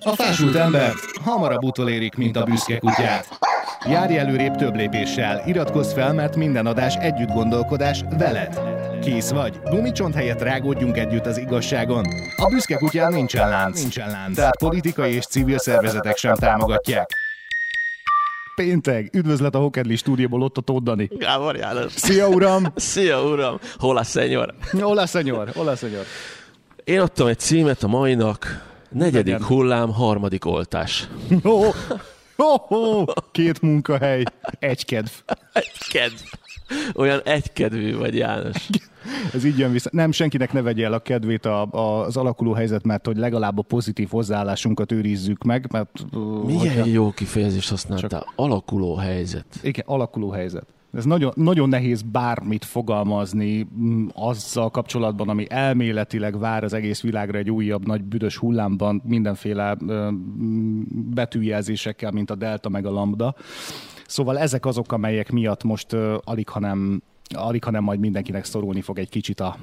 A fásult ember hamarabb utolérik, mint a büszke kutyát. Járj előrébb több lépéssel, iratkozz fel, mert minden adás együtt gondolkodás veled. Kész vagy? Gumicsont helyett rágódjunk együtt az igazságon. A büszke kutyán nincsen lánc. Nincsen lánc. Tehát politikai és civil szervezetek sem támogatják. Péntek, üdvözlet a Hokedli stúdióból, ott a Toddani. Gábor János. Szia, uram! Szia, uram! Hol a szenyor? Hola, szenyor! Hola, szenyor! Én adtam egy címet a mainnak, negyedik Legyen. hullám, harmadik oltás. Oh, oh, oh, két munkahely, egy kedv. Egy kedv. Olyan egykedvű vagy, János. Ez így jön vissza. Nem, senkinek ne vegye el a kedvét a, a, az alakuló helyzet, mert hogy legalább a pozitív hozzáállásunkat őrizzük meg, mert... Milyen hogyha- jó kifejezést használtál. Alakuló helyzet. Igen, alakuló helyzet. Ez nagyon, nagyon nehéz bármit fogalmazni mm, azzal kapcsolatban, ami elméletileg vár az egész világra egy újabb nagy büdös hullámban, mindenféle mm, betűjelzésekkel, mint a delta meg a lambda. Szóval ezek azok, amelyek miatt most ö, alig, hanem, alig, hanem majd mindenkinek szorulni fog egy kicsit a,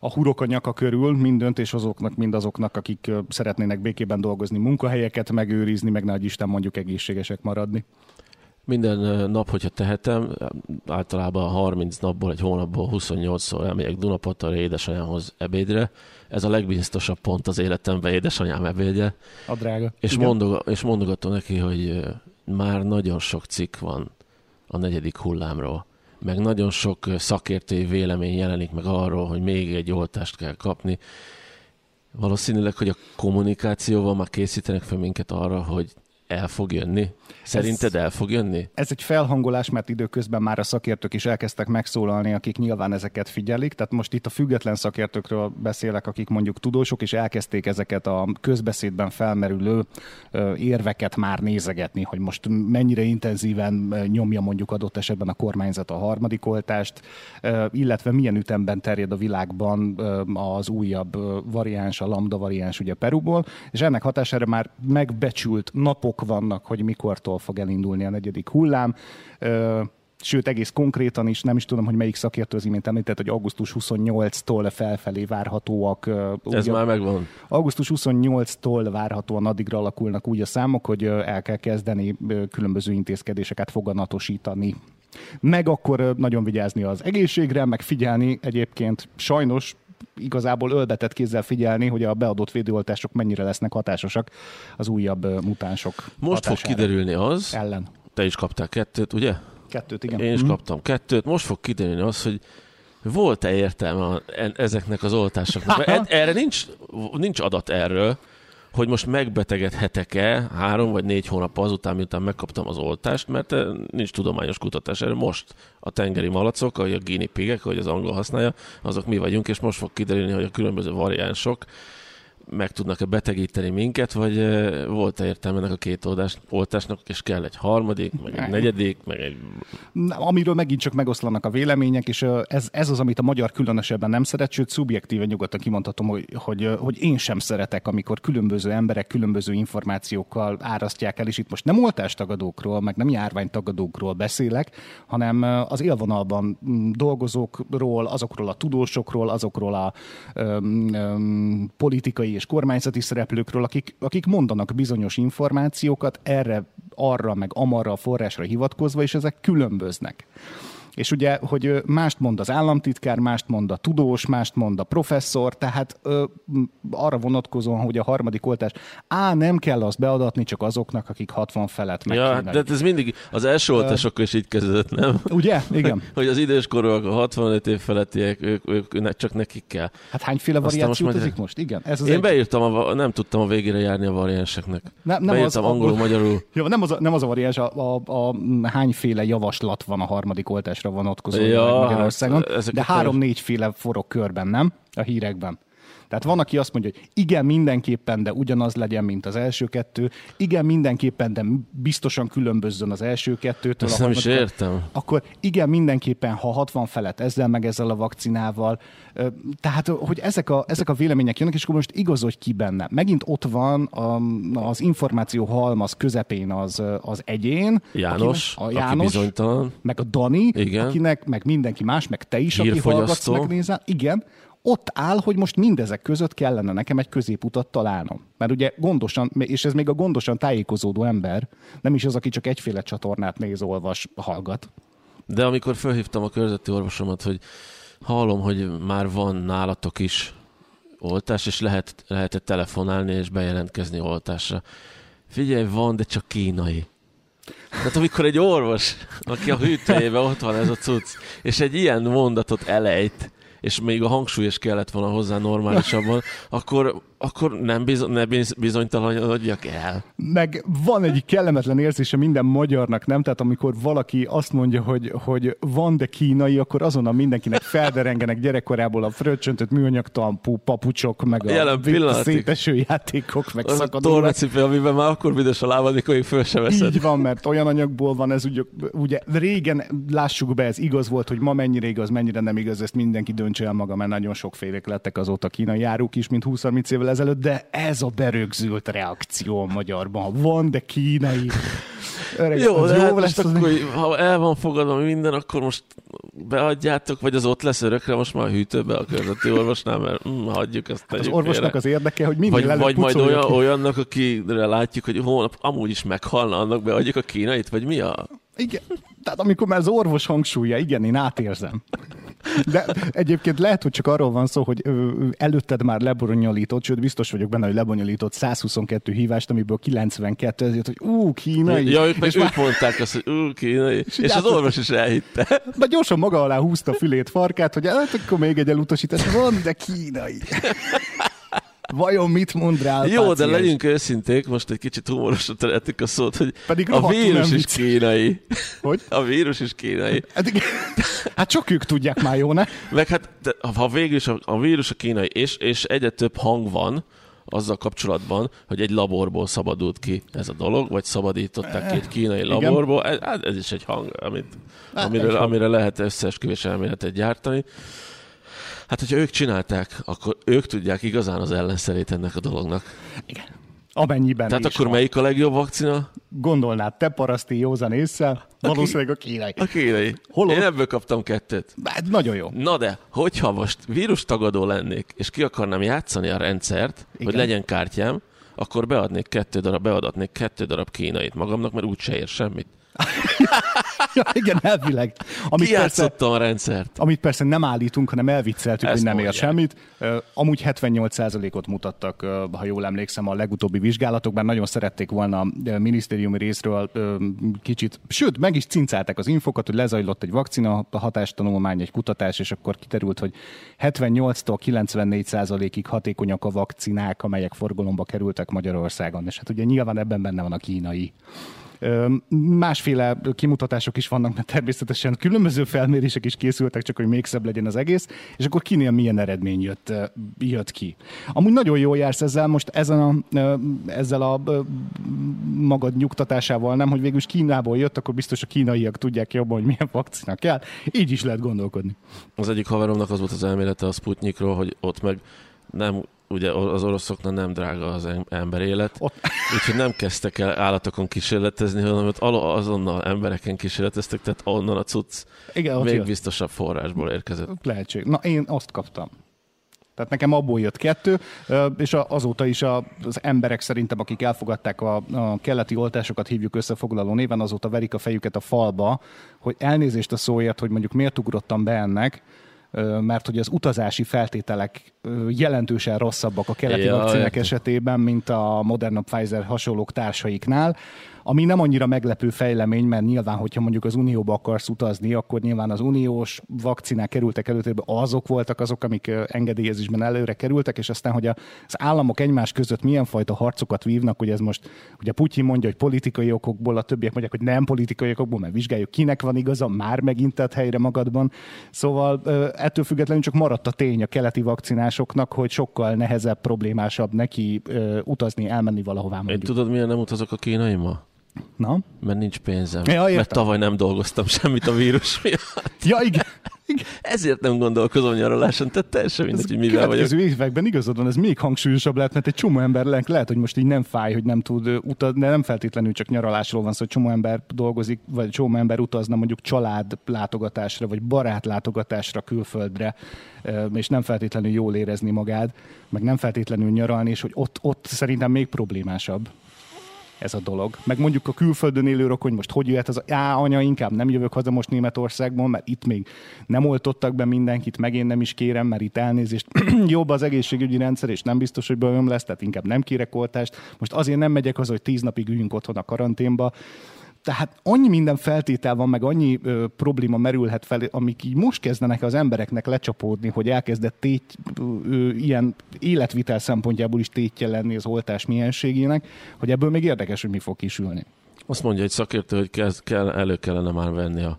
a hurok a nyaka körül, mind döntéshozóknak, mind azoknak, akik szeretnének békében dolgozni, munkahelyeket megőrizni, meg nagy Isten mondjuk egészségesek maradni. Minden nap, hogyha tehetem, általában 30 napból, egy hónapból 28-szor elmegyek Dunapatalra édesanyámhoz ebédre. Ez a legbiztosabb pont az életemben édesanyám ebédje. A drága. És, Igen. mondog, és mondogatom neki, hogy már nagyon sok cikk van a negyedik hullámról, meg nagyon sok szakértői vélemény jelenik meg arról, hogy még egy oltást kell kapni. Valószínűleg, hogy a kommunikációval már készítenek fel minket arra, hogy el fog jönni. Szerinted el fog jönni? Ez egy felhangolás, mert időközben már a szakértők is elkezdtek megszólalni, akik nyilván ezeket figyelik. Tehát most itt a független szakértőkről beszélek, akik mondjuk tudósok, és elkezdték ezeket a közbeszédben felmerülő érveket már nézegetni, hogy most mennyire intenzíven nyomja mondjuk adott esetben a kormányzat a harmadik oltást, illetve milyen ütemben terjed a világban az újabb variáns, a lambda variáns ugye Peruból, és ennek hatására már megbecsült napok vannak, hogy mikortól fog elindulni a negyedik hullám. Sőt, egész konkrétan is, nem is tudom, hogy melyik szakértő az imént említett, hogy augusztus 28-tól felfelé várhatóak. Ez ugye- már megvan. Augusztus 28-tól várhatóan addigra alakulnak úgy a számok, hogy el kell kezdeni különböző intézkedéseket foganatosítani. Meg akkor nagyon vigyázni az egészségre, meg figyelni egyébként sajnos igazából ölbetett kézzel figyelni, hogy a beadott védőoltások mennyire lesznek hatásosak az újabb mutánsok Most fog kiderülni az, Ellen. te is kaptál kettőt, ugye? Kettőt, igen. Én is Mhm. kaptam kettőt. Most fog kiderülni az, hogy volt-e értelme ezeknek az oltásoknak. Erre nincs, nincs adat erről, hogy most megbetegedhetek-e három vagy négy hónap azután, miután megkaptam az oltást, mert eh, nincs tudományos kutatás erről. Most a tengeri malacok, a guinea pigek, ahogy az angol használja, azok mi vagyunk, és most fog kiderülni, hogy a különböző variánsok meg tudnak-e betegíteni minket, vagy volt-e értelme ennek a két oldás, oltásnak, és kell egy harmadik, meg egy negyedik, meg egy amiről megint csak megoszlanak a vélemények, és ez, ez az, amit a magyar különösebben nem szeret, sőt, szubjektíven nyugodtan kimondhatom, hogy, hogy, hogy én sem szeretek, amikor különböző emberek különböző információkkal árasztják el, és itt most nem oltástagadókról, meg nem járványtagadókról beszélek, hanem az élvonalban mm, dolgozókról, azokról a tudósokról, azokról a öm, öm, politikai és kormányzati szereplőkről, akik, akik mondanak bizonyos információkat erre, arra, meg amarra a forrásra hivatkozva, és ezek különböznek. És ugye, hogy mást mond az államtitkár, mást mond a tudós, mást mond a professzor, tehát ö, arra vonatkozóan, hogy a harmadik oltás, á, nem kell azt beadatni csak azoknak, akik 60 felett meg Ja, de hát ez mindig az első oltásokkal is így kezdődött, nem? Ugye? Igen. Hogy az időskorúak, a 65 év felettiek, ők, ők, ők csak nekik kell. Hát hányféle variáció most utazik most? Igen. Ez az Én egy... beírtam, a, nem tudtam a végére járni a variánseknek. Ne- nem Beírtam az- angolul, magyarul. Jó, nem az a, nem az a variáns, a, a, a hányféle javaslat van a harmadik oltásra vonatkozóan Ja, Magyarországon, hát de három-négyféle forog körben, nem? A hírekben. Tehát van, aki azt mondja, hogy igen, mindenképpen, de ugyanaz legyen, mint az első kettő. Igen, mindenképpen, de biztosan különbözzön az első kettőtől. Ezt nem is értem. Akkor igen, mindenképpen, ha 60 felett ezzel meg ezzel a vakcinával. Tehát, hogy ezek a, ezek a vélemények jönnek, és akkor most igazodj ki benne. Megint ott van a, az információ halmaz közepén az, az egyén. János, akinek, a aki János, bizonytalan. meg a Dani, Igen. akinek, meg mindenki más, meg te is, aki hallgatsz, megnézel. Igen, ott áll, hogy most mindezek között kellene nekem egy középutat találnom. Mert ugye gondosan, és ez még a gondosan tájékozódó ember, nem is az, aki csak egyféle csatornát néz, olvas, hallgat. De amikor felhívtam a körzeti orvosomat, hogy hallom, hogy már van nálatok is oltás, és lehet, lehet telefonálni és bejelentkezni oltásra. Figyelj, van, de csak kínai. Tehát amikor egy orvos, aki a hűtőjében ott van ez a cucc, és egy ilyen mondatot elejt, és még a hangsúly is kellett volna hozzá normálisabban, akkor, akkor nem bizony, ne bizonytalanodjak el. Meg van egy kellemetlen érzése minden magyarnak, nem? Tehát amikor valaki azt mondja, hogy, hogy van, de kínai, akkor azonnal mindenkinek felderengenek gyerekkorából a fröccsöntött műanyag tampú, papucsok, meg a széteső játékok, meg. A tornacipő, amiben már akkor büdös a lábad, amikor még föl sem veszed. Így van, mert olyan anyagból van ez, ugye, ugye régen, lássuk be, ez igaz volt, hogy ma mennyire igaz, mennyire nem igaz, ezt mindenki döntse el maga, mert nagyon sokfélék lettek azóta kínai áruk is, mint 20-30 évvel ezelőtt, de ez a berögzült reakció a magyarban. Van, de kínai. Öreg, jó, de jó hát lesz, akkor, ha el van fogadva minden, akkor most beadjátok, vagy az ott lesz örökre most már a hűtőbe a körzeti orvosnál, mert mm, hagyjuk ezt. Hát az orvosnak félre. az érdeke, hogy minél vagy, vagy majd olyan, ki. olyannak, akire látjuk, hogy holnap amúgy is meghalna, annak beadjuk a kínait, vagy mi a... Igen, tehát amikor már az orvos hangsúlya, igen, én átérzem. De egyébként lehet, hogy csak arról van szó, hogy előtted már lebonyolított, sőt biztos vagyok benne, hogy lebonyolított 122 hívást, amiből 92 ezért, hogy ú, kínai. Ja, ők, és ők mondták azt, hogy ú, kínai, és, és az orvos is elhitte. Már gyorsan maga alá húzta a fülét, farkát, hogy hát akkor még egy elutasítás van, de kínai. Vajon mit mond rá a Jó, páciens? de legyünk őszinték, most egy kicsit humorosra terettük a szót, hogy Pedig a vírus is kínai. Hogy? A vírus is kínai. Hát, hát csak ők tudják már, jó, ne? Meg hát, de, ha végül is a, a vírus a kínai, és, és egyre több hang van, azzal kapcsolatban, hogy egy laborból szabadult ki ez a dolog, vagy szabadították ki egy kínai laborból. Ez, ez is egy hang, amit, hát, amire, amire lehet összeesküvés elméletet gyártani. Hát, hogyha ők csinálták, akkor ők tudják igazán az ellenszerét ennek a dolognak. Igen. Amennyiben Tehát akkor van. melyik a legjobb vakcina? Gondolnád, te paraszti józan észre, valószínűleg a kínai. A kínai. Hol Én ebből kaptam kettőt. Hát nagyon jó. Na de, hogyha most vírustagadó lennék, és ki akarnám játszani a rendszert, Igen. hogy legyen kártyám, akkor beadnék kettő darab, beadatnék kettő darab kínait magamnak, mert úgyse ér semmit. ja, igen, elvileg. Amit persze, a rendszert. Amit persze nem állítunk, hanem elvicceltük, Ezt hogy nem ér semmit. Amúgy 78%-ot mutattak, ha jól emlékszem, a legutóbbi vizsgálatokban. Nagyon szerették volna a minisztériumi részről kicsit, sőt, meg is cincálták az infokat, hogy lezajlott egy vakcina hatástanulmány, egy kutatás, és akkor kiterült, hogy 78-tól 94%-ig hatékonyak a vakcinák, amelyek forgalomba kerültek Magyarországon. És hát ugye nyilván ebben benne van a kínai Másféle kimutatások is vannak, mert természetesen különböző felmérések is készültek, csak hogy még szebb legyen az egész, és akkor kinél milyen eredmény jött, jött ki. Amúgy nagyon jól jársz ezzel, most ezen a, ezzel a magad nyugtatásával, nem, hogy végül is Kínából jött, akkor biztos a kínaiak tudják jobban, hogy milyen vakcina kell. Így is lehet gondolkodni. Az egyik haveromnak az volt az elmélete a Sputnikról, hogy ott meg nem ugye az oroszoknak nem drága az ember élet, Ott... úgyhogy nem kezdtek el állatokon kísérletezni, hanem ott azonnal embereken kísérleteztek, tehát onnan a cucc Igen, még jött. biztosabb forrásból érkezett. Lehetség. Na, én azt kaptam. Tehát nekem abból jött kettő, és azóta is az emberek szerintem, akik elfogadták a, a keleti oltásokat, hívjuk összefoglaló néven, azóta verik a fejüket a falba, hogy elnézést a szóért, hogy mondjuk miért ugrottam be ennek, mert hogy az utazási feltételek jelentősen rosszabbak a keleti ja, vakcinek esetében, mint a Moderna Pfizer hasonlók társaiknál ami nem annyira meglepő fejlemény, mert nyilván, hogyha mondjuk az Unióba akarsz utazni, akkor nyilván az uniós vakcinák kerültek előtérbe, azok voltak azok, amik engedélyezésben előre kerültek, és aztán, hogy az államok egymás között milyen fajta harcokat vívnak, hogy ez most, ugye Putyin mondja, hogy politikai okokból, a többiek mondják, hogy nem politikai okokból, mert vizsgáljuk, kinek van igaza, már megint tett helyre magadban. Szóval ettől függetlenül csak maradt a tény a keleti vakcinásoknak, hogy sokkal nehezebb, problémásabb neki utazni, elmenni valahová. Mondjuk. Én tudod, milyen nem utazok a kínai? Na? Mert nincs pénzem. Ja, mert tavaly nem dolgoztam semmit a vírus miatt. Ja, igen. Ezért nem gondolkozom nyaraláson, tehát teljesen mindegy, hogy mivel vagyok. Az években igazad van, ez még hangsúlyosabb lehet, mert egy csomó ember lehet, hogy most így nem fáj, hogy nem tud utazni, de nem feltétlenül csak nyaralásról van szó, hogy csomó ember dolgozik, vagy csomó ember utazna mondjuk család látogatásra, vagy barát látogatásra külföldre, és nem feltétlenül jól érezni magát, meg nem feltétlenül nyaralni, és hogy ott, ott szerintem még problémásabb ez a dolog. Meg mondjuk a külföldön élő rokony most hogy jöhet az, á, anya, inkább nem jövök haza most Németországból, mert itt még nem oltottak be mindenkit, meg én nem is kérem, mert itt elnézést jobb az egészségügyi rendszer, és nem biztos, hogy bajom lesz, tehát inkább nem kérek oltást. Most azért nem megyek az, hogy tíz napig üljünk otthon a karanténba, tehát annyi minden feltétel van, meg annyi ö, probléma merülhet fel, amik így most kezdenek az embereknek lecsapódni, hogy elkezdett tét, ö, ilyen életvitel szempontjából is tétje lenni az oltás mienségének, hogy ebből még érdekes, hogy mi fog kisülni. Azt mondja egy szakértő, hogy kezd, kell, elő kellene már venni a,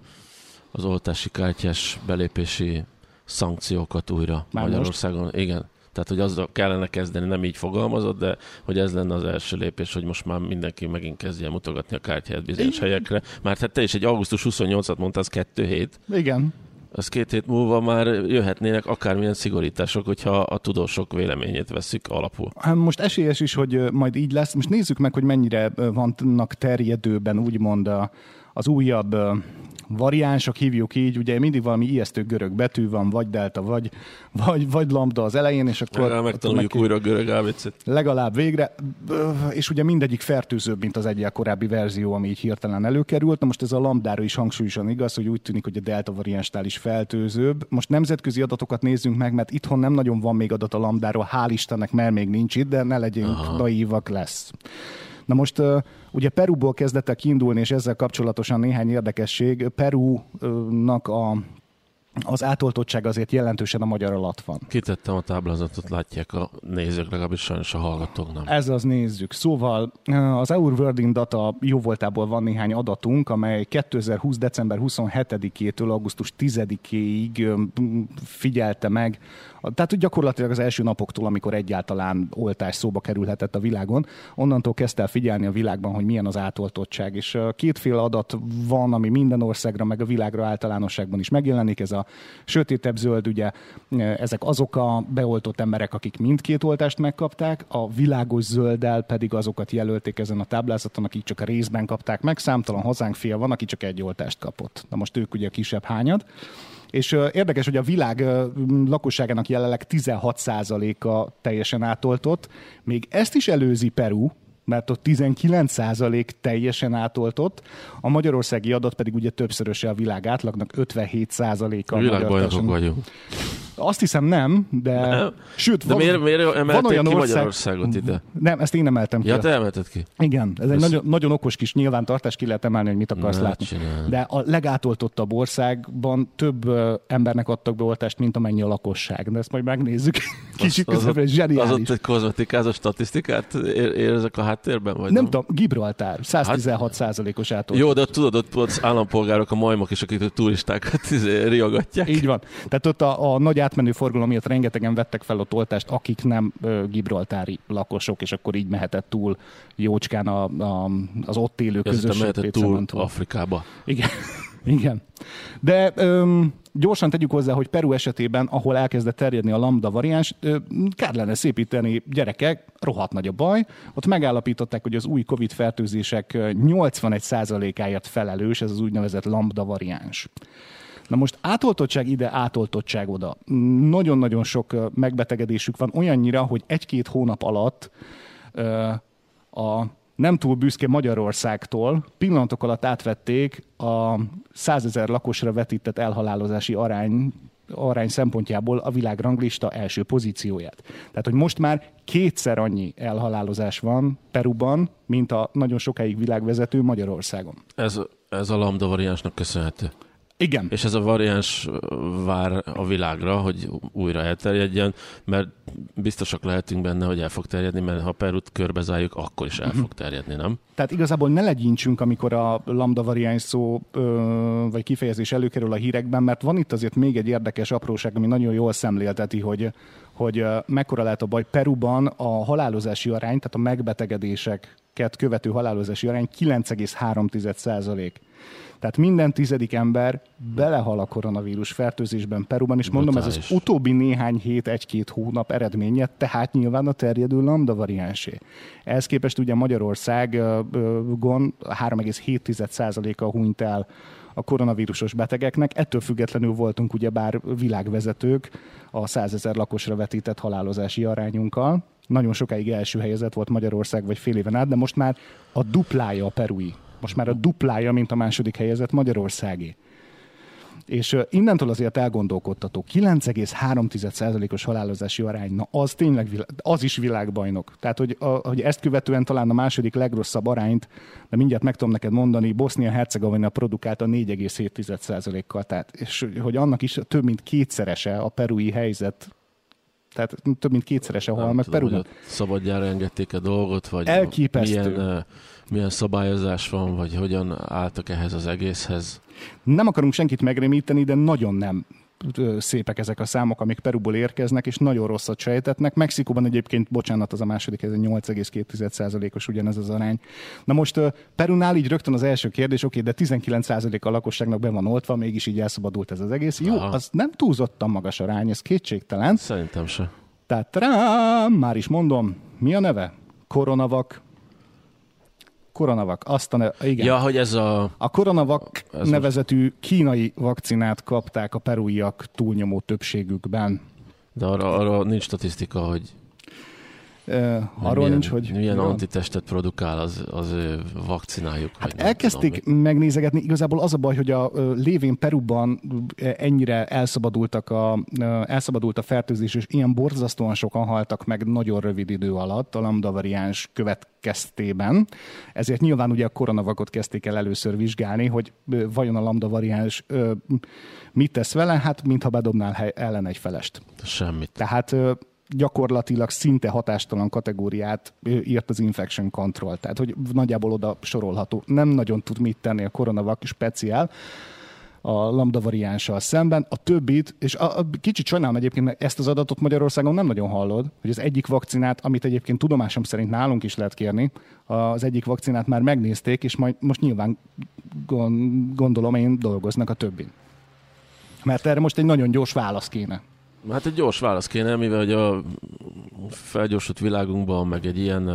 az oltási kártyás belépési szankciókat újra már Magyarországon. Most? Igen. Tehát, hogy azzal kellene kezdeni, nem így fogalmazott, de hogy ez lenne az első lépés, hogy most már mindenki megint kezdje mutogatni a kártyát bizonyos helyekre. Már hát te is egy augusztus 28-at mondtad, az kettő hét. Igen. Az két hét múlva már jöhetnének akármilyen szigorítások, hogyha a tudósok véleményét veszük alapul. Hát most esélyes is, hogy majd így lesz. Most nézzük meg, hogy mennyire vannak terjedőben úgymond a, az újabb variánsok, hívjuk így, ugye mindig valami ijesztő görög betű van, vagy delta, vagy, vagy, vagy lambda az elején, és akkor... Ja, megtanuljuk újra a görög ABC-t. Legalább végre, és ugye mindegyik fertőzőbb, mint az egyel korábbi verzió, ami így hirtelen előkerült. Na most ez a lambdára is hangsúlyosan igaz, hogy úgy tűnik, hogy a delta variánsnál is fertőzőbb. Most nemzetközi adatokat nézzünk meg, mert itthon nem nagyon van még adat a lambdáról, hál' Istennek, mert még nincs itt, de ne legyünk Aha. naívak lesz. Na most ugye Peruból kezdett el kiindulni, és ezzel kapcsolatosan néhány érdekesség. Perunak a az átoltottság azért jelentősen a magyar alatt van. Kitettem a táblázatot, látják a nézők, legalábbis sajnos a hallgatók nem. Ez az nézzük. Szóval az Our Wording Data jó voltából van néhány adatunk, amely 2020. december 27-től augusztus 10-ig figyelte meg tehát gyakorlatilag az első napoktól, amikor egyáltalán oltás szóba kerülhetett a világon, onnantól kezdte el figyelni a világban, hogy milyen az átoltottság. És kétféle adat van, ami minden országra, meg a világra általánosságban is megjelenik. Ez a sötétebb zöld, ugye ezek azok a beoltott emberek, akik mindkét oltást megkapták, a világos zölddel pedig azokat jelölték ezen a táblázaton, akik csak a részben kapták meg. Számtalan hazánk fia van, aki csak egy oltást kapott. Na most ők ugye a kisebb hányad. És érdekes, hogy a világ lakosságának jelenleg 16%-a teljesen átoltott. Még ezt is előzi Peru, mert ott 19% teljesen átoltott, a magyarországi adat pedig ugye többszöröse a világ átlagnak, 57%-a. Világbajnokok vagyunk. Azt hiszem nem, de... Nem. Sőt, de van, miért, miért emelték van olyan ki ország... Magyarországot ide? Nem, ezt én emeltem ki. Ja, te emelted ki? Igen, ez egy nagyon, nagyon okos kis nyilvántartás, ki lehet emelni, hogy mit akarsz ne, látni. Csinál. De a legátoltottabb országban több többnek adtak be oltást, mint amennyi a lakosság. De ezt majd megnézzük. Kicsit közben, zseniális. Az ott egy kozmetikázó statisztikát érzek a háttérben? Vagy nem, nem tudom, Gibraltár, 116 hát, os átoltott. Jó, de tudod, ott az állampolgárok, a majmok is, akik a turistákat izé, riogatják. Így van. Tehát ott a, a nagy átmenő forgalom miatt rengetegen vettek fel ott oltást, akik nem ö, gibraltári lakosok, és akkor így mehetett túl jócskán a, a, az ott élő közösség. mehetett túl, túl Afrikába. Igen. Igen. De öm, gyorsan tegyük hozzá, hogy Peru esetében, ahol elkezdett terjedni a lambda variáns, ö, kár lenne szépíteni gyerekek, rohadt nagy a baj. Ott megállapították, hogy az új COVID fertőzések 81%-áért felelős ez az úgynevezett lambda variáns. Na most átoltottság ide, átoltottság oda. Nagyon-nagyon sok megbetegedésük van, olyannyira, hogy egy-két hónap alatt a nem túl büszke Magyarországtól pillanatok alatt átvették a százezer lakosra vetített elhalálozási arány arány szempontjából a világranglista első pozícióját. Tehát, hogy most már kétszer annyi elhalálozás van Peruban, mint a nagyon sokáig világvezető Magyarországon. Ez, ez a lambda variánsnak köszönhető. Igen. És ez a variáns vár a világra, hogy újra elterjedjen, mert biztosak lehetünk benne, hogy el fog terjedni, mert ha Perut körbezárjuk, akkor is el uh-huh. fog terjedni, nem? Tehát igazából ne legyintsünk, amikor a lambda variáns szó ö, vagy kifejezés előkerül a hírekben, mert van itt azért még egy érdekes apróság, ami nagyon jól szemlélteti, hogy hogy mekkora lehet a baj. Peruban a halálozási arány, tehát a megbetegedések követő halálozási arány 9,3 százalék. Tehát minden tizedik ember belehal a koronavírus fertőzésben Peruban, és mondom, ez az utóbbi néhány hét, egy-két hónap eredménye, tehát nyilván a terjedő lambda variánsé. Ehhez képest ugye Magyarországon 3,7%-a hunyt el a koronavírusos betegeknek. Ettől függetlenül voltunk ugyebár világvezetők a 100 ezer lakosra vetített halálozási arányunkkal. Nagyon sokáig első helyezett volt Magyarország, vagy fél éven át, de most már a duplája a perui most már a duplája, mint a második helyezett Magyarországi. És innentől azért elgondolkodtató. 9,3%-os halálozási arány, na az tényleg, az is világbajnok. Tehát, hogy, a, hogy ezt követően talán a második legrosszabb arányt, de mindjárt meg tudom neked mondani, Bosznia-Hercegovina produkálta 4,7%-kal. Tehát, és hogy annak is több mint kétszerese a perui helyzet tehát több mint kétszerese hal meg Peruban. Szabadjára engedték a dolgot, vagy Elképesztő. milyen milyen szabályozás van, vagy hogyan álltak ehhez az egészhez? Nem akarunk senkit megrémíteni, de nagyon nem szépek ezek a számok, amik Peruból érkeznek, és nagyon rosszat sejtetnek. Mexikóban egyébként, bocsánat, az a második, ez 8,2%-os ugyanez az arány. Na most Perunál így rögtön az első kérdés, oké, de 19% a lakosságnak be van oltva, mégis így elszabadult ez az egész. Jó, Aha. az nem túlzottan magas arány, ez kétségtelen. Szerintem se. Tehát rám, már is mondom, mi a neve? Koronavak, Koronavak, azt a neve, igen. Ja, hogy ez a... A Koronavak ez nevezetű most... kínai vakcinát kapták a peruiak túlnyomó többségükben. De arra, arra nincs statisztika, hogy Uh, arról milyen, nincs, hogy... Milyen ja. antitestet produkál az, az vakcinájuk? Hát elkezdték tudom, megnézegetni, igazából az a baj, hogy a lévén Peruban ennyire elszabadultak a, elszabadult a fertőzés, és ilyen borzasztóan sokan haltak meg nagyon rövid idő alatt a lambda variáns következtében. Ezért nyilván ugye a koronavakot kezdték el először vizsgálni, hogy vajon a lambda variáns mit tesz vele, hát mintha bedobnál ellen egy felest. Semmit. Tehát gyakorlatilag szinte hatástalan kategóriát írt az infection control, tehát hogy nagyjából oda sorolható. Nem nagyon tud mit tenni a koronavak speciál a lambda variánssal szemben. A többit, és a, a, kicsit sajnálom egyébként, mert ezt az adatot Magyarországon nem nagyon hallod, hogy az egyik vakcinát, amit egyébként tudomásom szerint nálunk is lehet kérni, az egyik vakcinát már megnézték, és majd most nyilván gondolom én dolgoznak a többin. Mert erre most egy nagyon gyors válasz kéne. Hát egy gyors válasz kéne, mivel hogy a felgyorsult világunkban, meg egy ilyen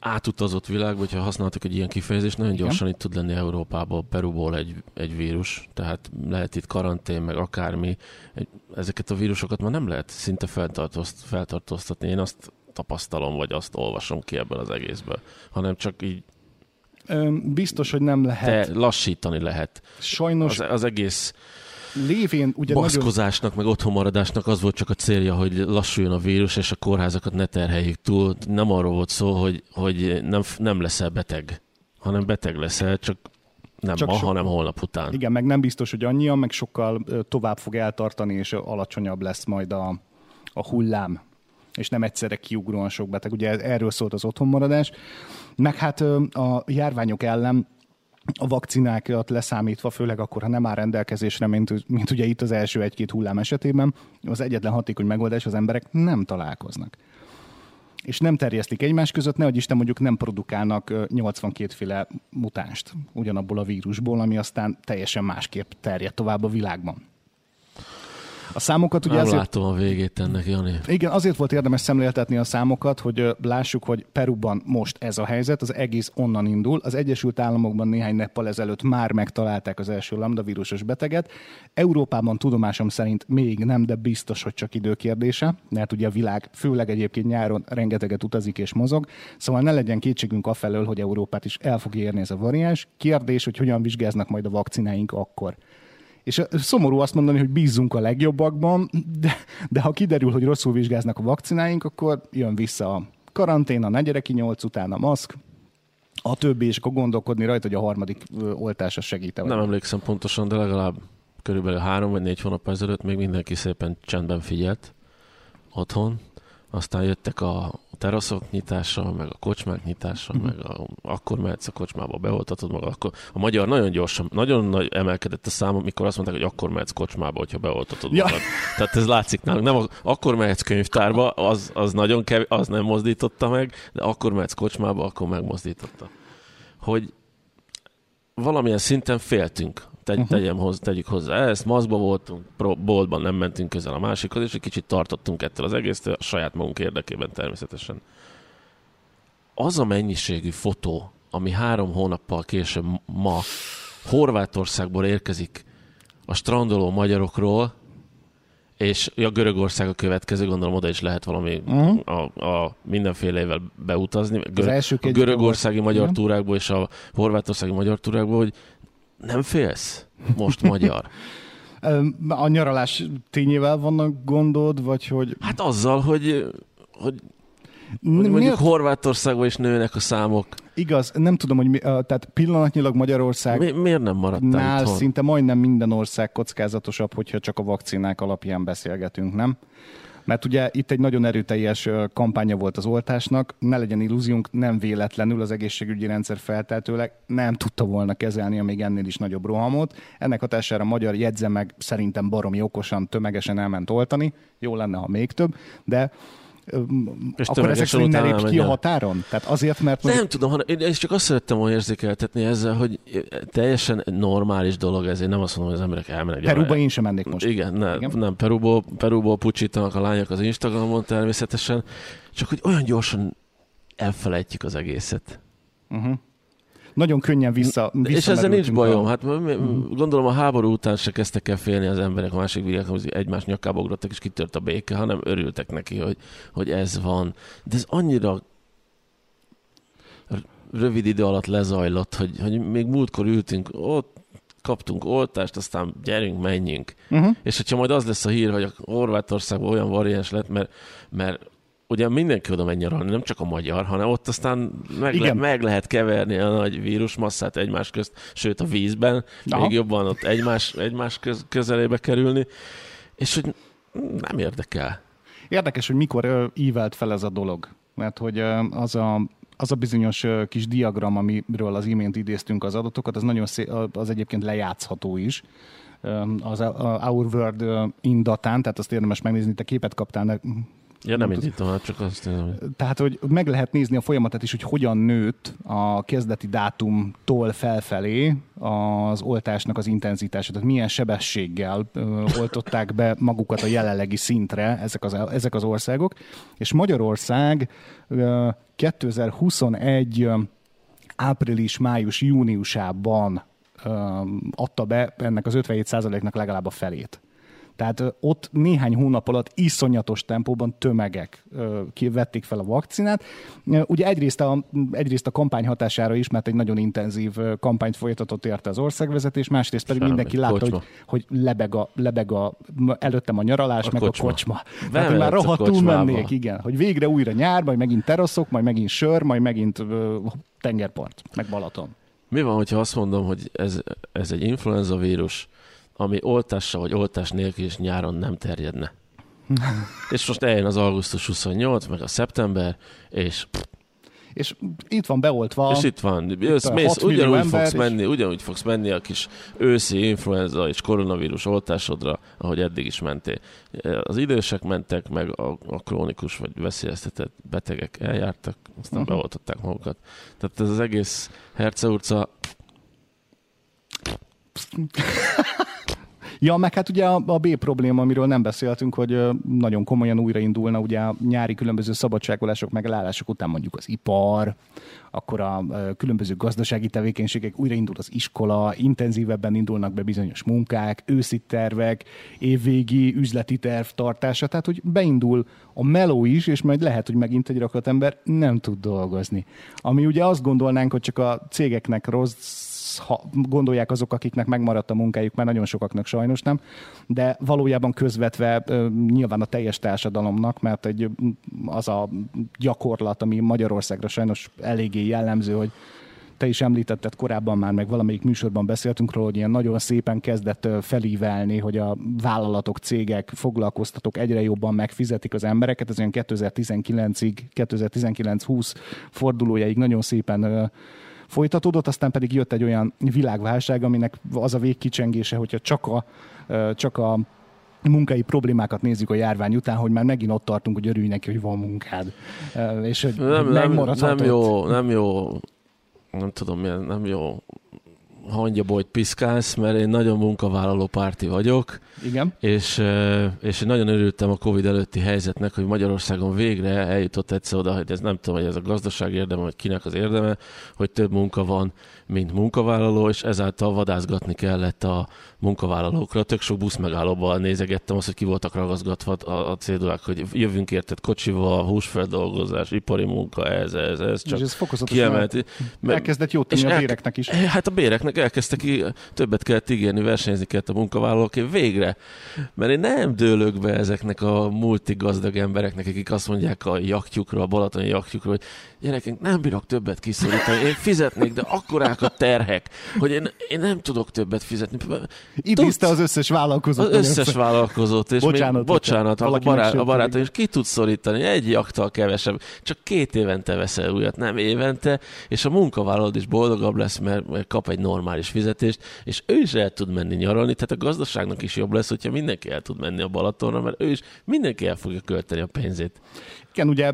átutazott világban, hogyha használtak egy ilyen kifejezést, nagyon gyorsan Igen. itt tud lenni Európából, Peruból egy, egy vírus, tehát lehet itt karantén, meg akármi. Ezeket a vírusokat már nem lehet szinte feltartózt, feltartóztatni. Én azt tapasztalom, vagy azt olvasom ki ebből az egészből, hanem csak így Biztos, hogy nem lehet. De lassítani lehet. Sajnos. Az, az egész lévén ugye Baszkozásnak, nagyon... meg otthonmaradásnak az volt csak a célja, hogy lassuljon a vírus, és a kórházakat ne terheljük túl. Nem arról volt szó, hogy, hogy nem, nem leszel beteg, hanem beteg leszel, csak nem Csak ma, so... hanem holnap után. Igen, meg nem biztos, hogy annyian, meg sokkal tovább fog eltartani, és alacsonyabb lesz majd a, a hullám, és nem egyszerre kiugróan sok beteg. Ugye erről szólt az otthonmaradás. Meg hát a járványok ellen a vakcinákat leszámítva, főleg akkor, ha nem áll rendelkezésre, mint, mint ugye itt az első egy-két hullám esetében, az egyetlen hatékony megoldás, az emberek nem találkoznak. És nem terjesztik egymás között, nehogy Isten mondjuk nem produkálnak 82 féle mutánst ugyanabból a vírusból, ami aztán teljesen másképp terjed tovább a világban. A számokat ugye Nem ezért... látom a végét ennek, Jani. Igen, azért volt érdemes szemléltetni a számokat, hogy lássuk, hogy Peruban most ez a helyzet, az egész onnan indul. Az Egyesült Államokban néhány nappal ezelőtt már megtalálták az első lambda vírusos beteget. Európában tudomásom szerint még nem, de biztos, hogy csak időkérdése, mert ugye a világ főleg egyébként nyáron rengeteget utazik és mozog, szóval ne legyen kétségünk afelől, hogy Európát is el fog érni ez a variáns. Kérdés, hogy hogyan vizsgáznak majd a vakcináink akkor. És szomorú azt mondani, hogy bízzunk a legjobbakban, de, de ha kiderül, hogy rosszul vizsgáznak a vakcináink, akkor jön vissza a karantén, a negyedeki nyolc után a maszk, a többi, és akkor gondolkodni rajta, hogy a harmadik oltása segít. Nem emlékszem pontosan, de legalább körülbelül három vagy négy hónap ezelőtt még mindenki szépen csendben figyelt otthon, aztán jöttek a teraszok nyitása, meg a kocsmák nyitása, uh-huh. meg a, akkor mehetsz a kocsmába, beoltatod magad, akkor a magyar nagyon gyorsan, nagyon nagy emelkedett a szám, amikor azt mondták, hogy akkor mehetsz kocsmába, hogyha beoltatod ja. magad. Tehát ez látszik nálunk. Nem, akkor mehetsz könyvtárba, az, az nagyon kevés, az nem mozdította meg, de akkor mehetsz kocsmába, akkor megmozdította. Hogy valamilyen szinten féltünk tegy, uh-huh. tegyem hoz, tegyük hozzá ezt, maszkba voltunk, boltban nem mentünk közel a másikhoz, és egy kicsit tartottunk ettől az egésztől, a saját magunk érdekében természetesen. Az a mennyiségű fotó, ami három hónappal később ma Horvátországból érkezik a strandoló magyarokról, és a Görögország a következő, gondolom oda is lehet valami uh-huh. a, a mindenfélevel beutazni. Gör, az első a görögországi magyar túrákból és a horvátországi magyar túrákból, hogy nem félsz most magyar? A nyaralás tényével vannak gondod, vagy hogy... Hát azzal, hogy, hogy mondjuk Horvátországban is nőnek a számok. Igaz, nem tudom, hogy mi, tehát pillanatnyilag Magyarország... Mi, miért nem maradtál nál itthon? szinte majdnem minden ország kockázatosabb, hogyha csak a vakcinák alapján beszélgetünk, nem? Mert ugye itt egy nagyon erőteljes kampánya volt az oltásnak, ne legyen illúziunk, nem véletlenül az egészségügyi rendszer felteltőleg nem tudta volna kezelni a még ennél is nagyobb rohamot. Ennek hatására a magyar jegyze meg szerintem baromi okosan, tömegesen elment oltani. Jó lenne, ha még több, de és akkor ezek szerint ne lépj ki a határon? Tehát azért, mert... Mondjuk... Nem tudom, hanem én csak azt szerettem volna érzékeltetni ezzel, hogy teljesen normális dolog ez. Én nem azt mondom, hogy az emberek elmennek. Peruba én sem mennék most. Igen, ne, Igen? nem. Peruból, Peruból pucsítanak a lányok az Instagramon természetesen, csak hogy olyan gyorsan elfelejtjük az egészet. Uh-huh nagyon könnyen vissza. És ezzel nincs bajom. A... Hát gondolom a háború után se kezdtek el félni az emberek a másik világon, hogy egymás nyakába ugrottak, és kitört a béke, hanem örültek neki, hogy, hogy ez van. De ez annyira rövid idő alatt lezajlott, hogy, hogy még múltkor ültünk ott, kaptunk oltást, aztán gyerünk, menjünk. Uh-huh. És hogyha majd az lesz a hír, hogy a Horvátországban olyan variáns lett, mert, mert ugye mindenki oda megy nyaralni, nem csak a magyar, hanem ott aztán meg, le, meg lehet keverni a nagy vírusmasszát egymás közt, sőt a vízben, Aha. még jobban ott egymás, egymás köz, közelébe kerülni, és hogy nem érdekel. Érdekes, hogy mikor ívelt fel ez a dolog, mert hogy az a az a bizonyos kis diagram, amiről az imént idéztünk az adatokat, az nagyon szé- az egyébként lejátszható is az Our World in Datán, tehát azt érdemes megnézni, te képet kaptál Ja, nem indítom, hát csak azt nézem. Tehát, hogy meg lehet nézni a folyamatát is, hogy hogyan nőtt a kezdeti dátumtól felfelé az oltásnak az intenzitása, tehát milyen sebességgel oltották be magukat a jelenlegi szintre ezek az, ezek az országok, és Magyarország ö, 2021 április, május, júniusában adta be ennek az 57%-nak legalább a felét. Tehát ott néhány hónap alatt iszonyatos tempóban tömegek vették fel a vakcinát. Ugye egyrészt a, egyrészt a kampány hatására is, mert egy nagyon intenzív kampányt folytatott érte az országvezetés, másrészt pedig Semmi, mindenki látta, hogy, hogy lebeg, a, lebeg a, előttem a nyaralás, a meg kocsma. a kocsma. Tehát már rohadtul mennék, igen. Hogy végre újra nyár, majd megint teraszok, majd megint sör, majd megint tengerpart, meg Balaton. Mi van, hogyha azt mondom, hogy ez, ez egy influenza vírus, ami oltással vagy oltás nélkül is nyáron nem terjedne. és most eljön az augusztus 28, meg a szeptember, és és itt van beoltva. És itt van. Jössz, mész, ugyanúgy fogsz és... menni, ugyanúgy fogsz menni a kis őszi influenza és koronavírus oltásodra, ahogy eddig is mentél. Az idősek mentek, meg a, a krónikus vagy veszélyeztetett betegek eljártak, aztán uh-huh. beoltották magukat. Tehát ez az egész herceurca Ja, meg hát ugye a, B probléma, amiről nem beszéltünk, hogy nagyon komolyan újraindulna ugye a nyári különböző szabadságolások, megállások után mondjuk az ipar, akkor a különböző gazdasági tevékenységek újraindul az iskola, intenzívebben indulnak be bizonyos munkák, őszi tervek, évvégi üzleti terv tartása, tehát hogy beindul a meló is, és majd lehet, hogy megint egy rakat ember nem tud dolgozni. Ami ugye azt gondolnánk, hogy csak a cégeknek rossz ha gondolják azok, akiknek megmaradt a munkájuk, mert nagyon sokaknak sajnos nem, de valójában közvetve nyilván a teljes társadalomnak, mert egy, az a gyakorlat, ami Magyarországra sajnos eléggé jellemző, hogy te is említetted korábban már, meg valamelyik műsorban beszéltünk róla, hogy ilyen nagyon szépen kezdett felívelni, hogy a vállalatok, cégek, foglalkoztatók egyre jobban megfizetik az embereket. Ez olyan 2019-ig, 2019-20 fordulójáig nagyon szépen folytatódott, aztán pedig jött egy olyan világválság, aminek az a végkicsengése, hogyha csak a, csak a munkai problémákat nézzük a járvány után, hogy már megint ott tartunk, hogy örülj neki, hogy van munkád. És hogy nem, nem, nem jó, nem jó, nem tudom, nem jó hangyabolyt piszkálsz, mert én nagyon munkavállaló párti vagyok. Igen. És, és én nagyon örültem a Covid előtti helyzetnek, hogy Magyarországon végre eljutott egyszer oda, hogy ez nem tudom, hogy ez a gazdaság érdeme, vagy kinek az érdeme, hogy több munka van, mint munkavállaló, és ezáltal vadászgatni kellett a munkavállalókra. Tök sok busz megállóban nézegettem azt, hogy ki voltak ragaszgatva a, a cédulák, hogy jövünk érted kocsival, húsfeldolgozás, ipari munka, ez, ez, ez. Csak és ez kiemelt. Elkezdett jót tenni a béreknek is. Hát a béreknek elkezdtek ki, többet kellett ígérni, versenyezni kellett a munkavállalók, végre. Mert én nem dőlök be ezeknek a multigazdag embereknek, akik azt mondják a jaktjukra, a balatoni jaktjukra, hogy gyerekek, nem bírok többet kiszorítani, én fizetnék, de akkorák a terhek, hogy én, én nem tudok többet fizetni. Idézte az összes vállalkozót. Az összes vállalkozót, és bocsánat, még, bocsánat a, barát, a barátom, és ki tud szorítani, egy jaktal kevesebb, csak két évente veszel újat, nem évente, és a munkavállalód is boldogabb lesz, mert, mert kap egy normális fizetést, és ő is el tud menni nyaralni, tehát a gazdaságnak is jobb lesz, hogyha mindenki el tud menni a Balatonra, mert ő is mindenki el fogja költeni a pénzét. Igen, ugye,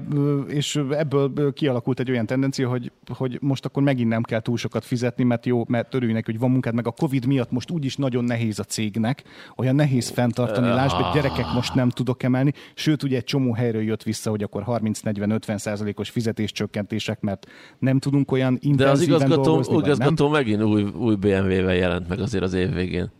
és ebből kialakult egy olyan tendencia, hogy, hogy most akkor megint nem kell túl sokat fizetni, mert jó, mert örülnek, hogy van munkád, meg a Covid miatt most úgyis nagyon nehéz a cégnek, olyan nehéz fenntartani, lásd, hogy gyerekek most nem tudok emelni, sőt, ugye egy csomó helyről jött vissza, hogy akkor 30-40-50 százalékos fizetéscsökkentések, mert nem tudunk olyan intenzíven De az igazgató, dolgozni, igazgató megint új, új BMW-vel jelent meg azért az év végén.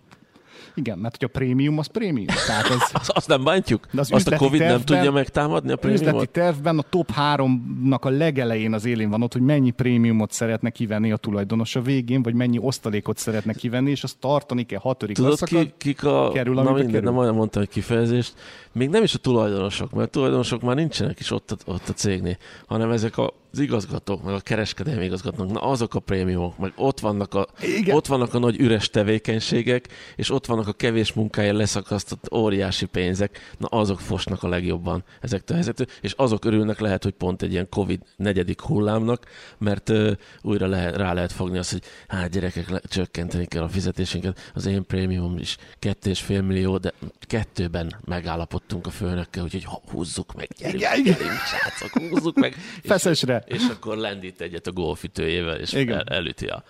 Igen, mert hogy a prémium az prémium. Tehát ez, azt, azt nem bántjuk? Az azt a Covid tervben, nem tudja megtámadni a prémiumot? Üzleti tervben a top 3-nak a legelején az élén van ott, hogy mennyi prémiumot szeretne kivenni a tulajdonos a végén, vagy mennyi osztalékot szeretne kivenni, és azt tartani kell hatodik Tudod, ki, kik a... Kerül, na minden, kerül. nem olyan mondtam egy kifejezést. Még nem is a tulajdonosok, mert a tulajdonosok már nincsenek is ott, ott a cégnél, hanem ezek a az igazgatók, meg a kereskedelmi igazgatók, na azok a prémiumok, meg ott vannak a, Igen. ott vannak a nagy üres tevékenységek, és ott vannak a kevés munkája leszakasztott óriási pénzek, na azok fosnak a legjobban ezektől a helyzetől, és azok örülnek lehet, hogy pont egy ilyen Covid negyedik hullámnak, mert uh, újra lehet, rá lehet fogni azt, hogy hát gyerekek, le, csökkenteni kell a fizetésünket, az én prémium is kettő és fél millió, de kettőben megállapodtunk a főnökkel, úgyhogy húzzuk meg, gyerünk, igen, gyerünk, srácok, húzzuk meg. Feszesre és akkor lendít egyet a golfütőjével, és El, elüti a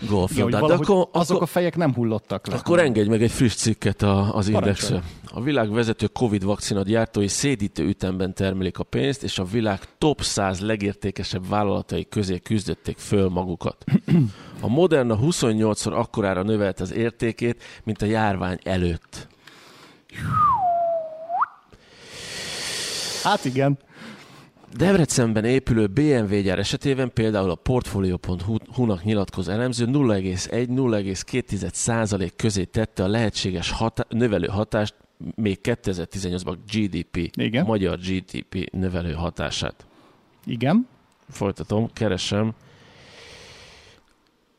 golflabdát. Ja, akkor, azok a fejek nem hullottak le. Akkor engedj meg egy friss cikket a, az indexre. A világ vezető Covid vakcina gyártói szédítő ütemben termelik a pénzt, és a világ top 100 legértékesebb vállalatai közé küzdötték föl magukat. A Moderna 28-szor akkorára növelt az értékét, mint a járvány előtt. Hát igen. Debrecenben épülő BMW gyár esetében például a Portfolio.hu-nak nyilatkozó elemző 0,1-0,2 százalék közé tette a lehetséges hatá- növelő hatást még 2018-ban GDP, Igen. magyar GDP növelő hatását. Igen. Folytatom, keresem.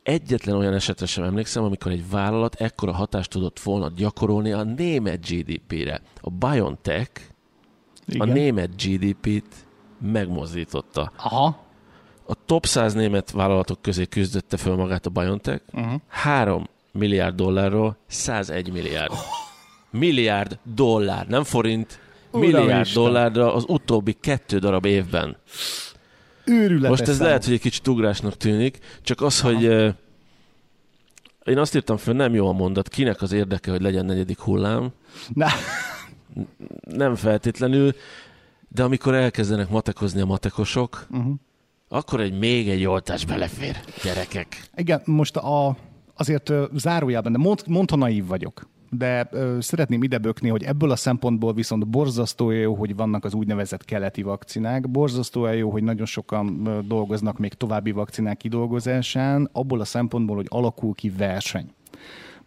Egyetlen olyan esetre sem emlékszem, amikor egy vállalat ekkora hatást tudott volna gyakorolni a német GDP-re. A BioNTech Igen. a német GDP-t megmozdította. Aha. A top 100 német vállalatok közé küzdötte föl magát a BioNTech. Uh-huh. 3 milliárd dollárról 101 milliárd. Oh. Milliárd dollár, nem forint, Uram milliárd Isten. dollárra az utóbbi kettő darab évben. Őrületes Most ez számok. lehet, hogy egy kicsit ugrásnak tűnik, csak az, Aha. hogy uh, én azt írtam föl, nem jó a mondat, kinek az érdeke, hogy legyen negyedik hullám. Na. Nem feltétlenül, de amikor elkezdenek matekozni a matekosok, uh-huh. akkor egy még egy oltás belefér, gyerekek. Igen, most a, azért zárójában, de mond, mondta naív vagyok, de ö, szeretném idebökni, hogy ebből a szempontból viszont borzasztó jó, hogy vannak az úgynevezett keleti vakcinák, borzasztó jó, hogy nagyon sokan ö, dolgoznak még további vakcinák kidolgozásán, abból a szempontból, hogy alakul ki verseny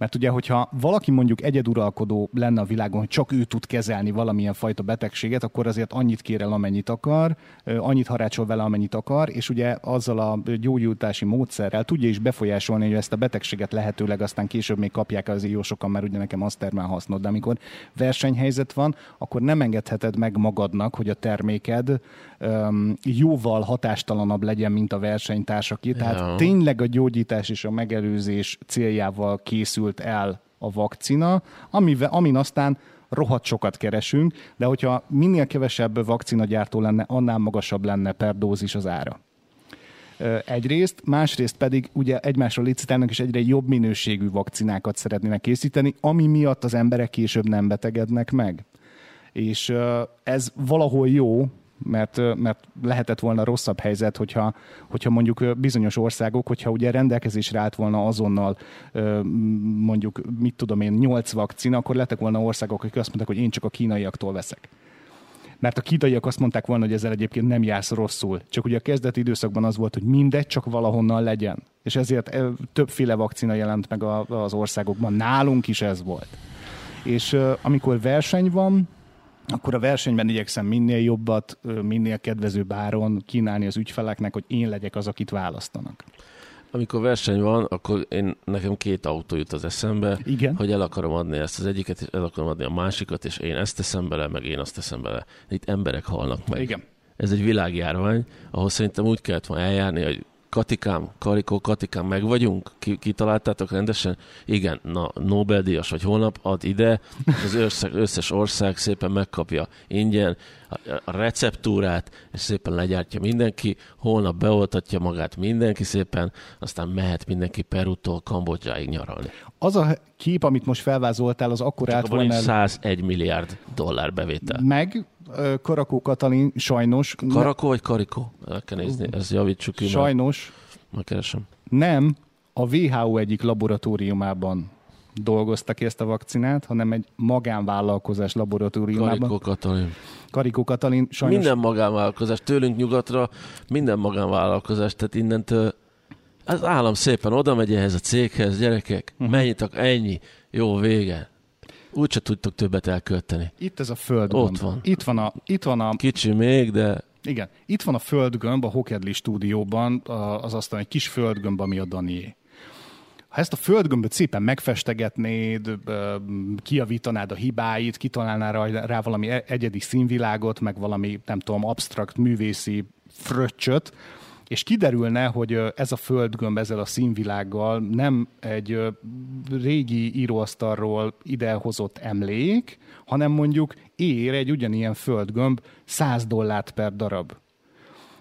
Mert ugye, hogyha valaki mondjuk egyeduralkodó lenne a világon, hogy csak ő tud kezelni valamilyen fajta betegséget, akkor azért annyit kér el, amennyit akar, annyit harácsol vele, amennyit akar, és ugye azzal a gyógyultási módszerrel tudja is befolyásolni, hogy ezt a betegséget lehetőleg aztán később még kapják azért jó sokan, mert ugye nekem azt termel hasznot. De amikor versenyhelyzet van, akkor nem engedheted meg magadnak, hogy a terméked um, jóval hatástalanabb legyen, mint a versenytársaké. Tehát ja. tényleg a gyógyítás és a megelőzés céljával készült el a vakcina, amivel, amin aztán rohadt sokat keresünk, de hogyha minél kevesebb vakcinagyártó lenne, annál magasabb lenne per dózis az ára egyrészt, másrészt pedig ugye egymásról licitálnak és egyre jobb minőségű vakcinákat szeretnének készíteni, ami miatt az emberek később nem betegednek meg. És ez valahol jó, mert, mert lehetett volna rosszabb helyzet, hogyha, hogyha mondjuk bizonyos országok, hogyha ugye rendelkezésre állt volna azonnal mondjuk, mit tudom én, nyolc vakcina, akkor lettek volna országok, akik azt mondták, hogy én csak a kínaiaktól veszek mert a kínaiak azt mondták volna, hogy ezzel egyébként nem jársz rosszul. Csak ugye a kezdeti időszakban az volt, hogy mindegy, csak valahonnan legyen. És ezért többféle vakcina jelent meg az országokban. Nálunk is ez volt. És amikor verseny van, akkor a versenyben igyekszem minél jobbat, minél kedvezőbb áron kínálni az ügyfeleknek, hogy én legyek az, akit választanak. Amikor verseny van, akkor én, nekem két autó jut az eszembe, Igen. hogy el akarom adni ezt az egyiket, és el akarom adni a másikat, és én ezt teszem bele, meg én azt teszem bele. Itt emberek halnak meg. Igen. Ez egy világjárvány, ahol szerintem úgy kellett volna eljárni, hogy Katikám, Karikó, Katikám, meg vagyunk? Ki, kitaláltátok rendesen? Igen, na, Nobel-díjas vagy holnap ad ide, az összes, összes ország szépen megkapja ingyen a, receptúrát, és szépen legyártja mindenki, holnap beoltatja magát mindenki szépen, aztán mehet mindenki Perútól Kambodzsáig nyaralni. Az a kép, amit most felvázoltál, az akkor át van... 101 milliárd dollár bevétel. Meg Karakó Katalin sajnos... Karakó vagy Karikó? El kell nézni, ezt javítsuk ki. Sajnos. Megkeresem. Nem, a WHO egyik laboratóriumában dolgoztak ki ezt a vakcinát, hanem egy magánvállalkozás laboratóriumában. Karikó Katalin. Karikó Katalin sajnos... Minden magánvállalkozás, tőlünk nyugatra, minden magánvállalkozás, tehát innentől az állam szépen oda megy ehhez a céghez, gyerekek, uh-huh. ennyi, jó, vége. Úgyse tudtok többet elkölteni. Itt ez a föld. Ott van. Itt van a... Itt van a... Kicsi még, de... Igen. Itt van a földgömb a Hokedli stúdióban, az aztán egy kis földgömb, ami a Danié. Ha ezt a földgömböt szépen megfestegetnéd, kiavítanád a hibáit, kitalálnál rá valami e- egyedi színvilágot, meg valami, nem tudom, absztrakt művészi fröccsöt, és kiderülne, hogy ez a földgömb ezzel a színvilággal nem egy régi íróasztalról idehozott emlék, hanem mondjuk ér egy ugyanilyen földgömb 100 dollárt per darab.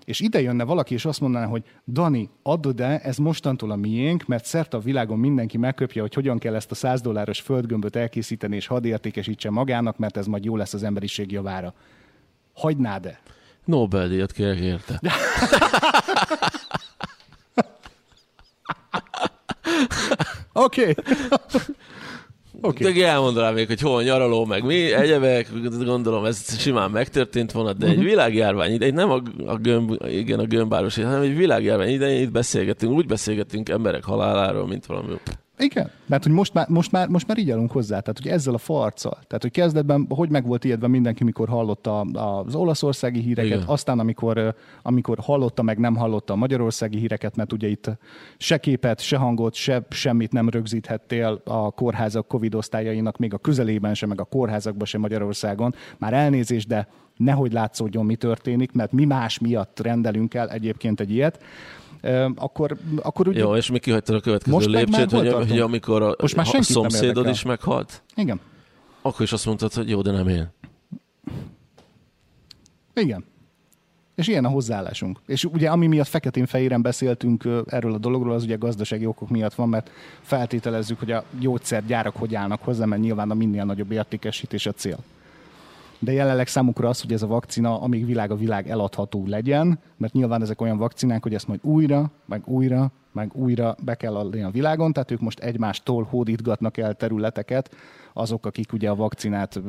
És ide jönne valaki, és azt mondaná, hogy Dani, add e ez mostantól a miénk, mert szerte a világon mindenki megköpje, hogy hogyan kell ezt a 100 dolláros földgömböt elkészíteni, és hadd értékesítse magának, mert ez majd jó lesz az emberiség javára. Hagynád-e? Nobel-díjat kérek érte. Oké. Okay. De elmondanám még, hogy hol nyaraló, meg mi, egyebek, gondolom ez simán megtörtént volna, de egy mhm. világjárvány idején, nem a, a gömb, igen, a gömbáros, hanem egy világjárvány idején itt beszélgetünk, úgy beszélgetünk emberek haláláról, mint valami igen, mert hogy most már, most már, most már így állunk hozzá, tehát hogy ezzel a farccal. Tehát, hogy kezdetben hogy meg volt ijedve mindenki, mikor hallotta az olaszországi híreket, Igen. aztán amikor, amikor hallotta, meg nem hallotta a magyarországi híreket, mert ugye itt se képet, se hangot, se semmit nem rögzíthettél a kórházak Covid osztályainak, még a közelében sem, meg a kórházakban sem Magyarországon. Már elnézést, de nehogy látszódjon, mi történik, mert mi más miatt rendelünk el egyébként egy ilyet akkor, akkor ugye... Jó, és mi kihagytad a következő most lépcsőt, hogy, hogy amikor a, most már a szomszédod is meghalt? Igen. Akkor is azt mondtad, hogy jó, de nem én. Igen. És ilyen a hozzáállásunk. És ugye ami miatt feketén-fehéren beszéltünk erről a dologról, az ugye gazdasági okok miatt van, mert feltételezzük, hogy a gyógyszergyárak hogy állnak hozzá, mert nyilván a minél nagyobb értékesítés a cél. De jelenleg számukra az, hogy ez a vakcina, amíg világ a világ eladható legyen, mert nyilván ezek olyan vakcinák, hogy ezt majd újra, meg újra, meg újra be kell adni a világon, tehát ők most egymástól hódítgatnak el területeket, azok, akik ugye a vakcinát,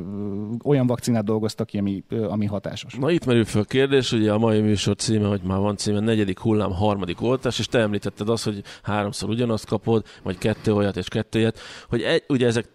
olyan vakcinát dolgoztak ki, ami, ami hatásos. Na itt merül fel a kérdés, ugye a mai műsor címe, hogy már van címe, negyedik hullám, harmadik oltás, és te említetted azt, hogy háromszor ugyanazt kapod, vagy kettő olyat és kettő ilyet, hogy egy, ugye ezek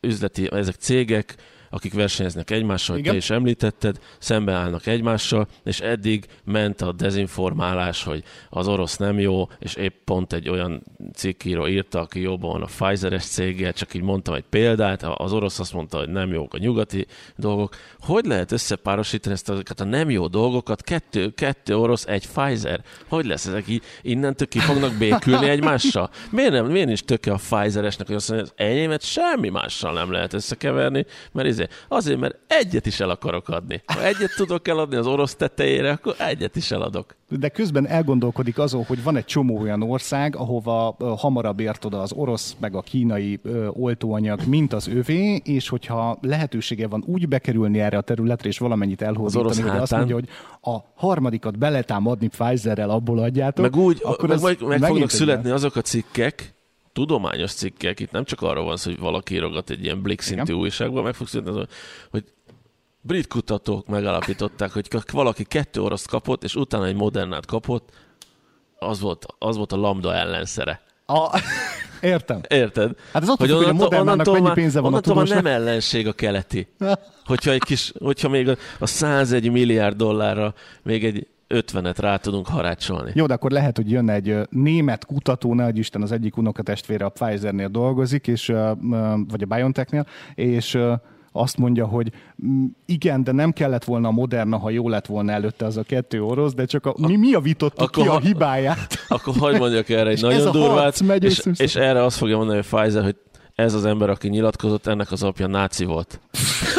üzleti, ezek cégek, akik versenyeznek egymással, Igen. te is említetted, szembeállnak egymással, és eddig ment a dezinformálás, hogy az orosz nem jó, és épp pont egy olyan cikkíró írta, aki jobban van a Pfizeres céggel, csak így mondtam egy példát, az orosz azt mondta, hogy nem jók a nyugati dolgok. Hogy lehet összepárosítani ezt a, a nem jó dolgokat? Kettő, kettő orosz, egy Pfizer. Hogy lesz ezek így innentől ki fognak békülni egymással? Miért, nem, miért nincs töke a Pfizeresnek, hogy azt mondja, hogy az enyémet semmi mással nem lehet összekeverni, mert izé, azért, mert egyet is el akarok adni. Ha egyet tudok eladni az orosz tetejére, akkor egyet is eladok. De közben elgondolkodik azon, hogy van egy csomó olyan ország, ahova hamarabb ért oda az orosz, meg a kínai oltóanyag, mint az övé, és hogyha lehetősége van úgy bekerülni erre a területre, és valamennyit elhózítani, hogy azt mondja, hogy a harmadikat beletámadni Pfizerrel, abból adjátok. Meg úgy, akkor meg, meg, meg fognak születni azok a cikkek, tudományos cikkek, itt nem csak arról van szó, hogy valaki írogat egy ilyen Blick szintű újságban, meg fogsz jönni, hogy brit kutatók megalapították, hogy valaki kettő orosz kapott, és utána egy modernát kapott, az volt, az volt a lambda ellenszere. A... Értem. Érted? Hát ez attól, hogy, hogy a modernának mennyi pénze van a tudósnak. nem ellenség a keleti. Hogyha, egy kis, hogyha még a, a 101 milliárd dollárra még egy 50-et rá tudunk harácsolni. Jó, de akkor lehet, hogy jönne egy német kutató, ne Isten az egyik unokatestvére a Pfizernél dolgozik, és, vagy a BioNTechnél, és azt mondja, hogy igen, de nem kellett volna a Moderna, ha jó lett volna előtte az a kettő orosz, de csak a, mi, mi javítottuk akkor, ki a hibáját. Akkor hagyd mondjak erre egy nagyon durvát, megy és, és erre azt fogja mondani a Pfizer, hogy ez az ember, aki nyilatkozott, ennek az apja náci volt.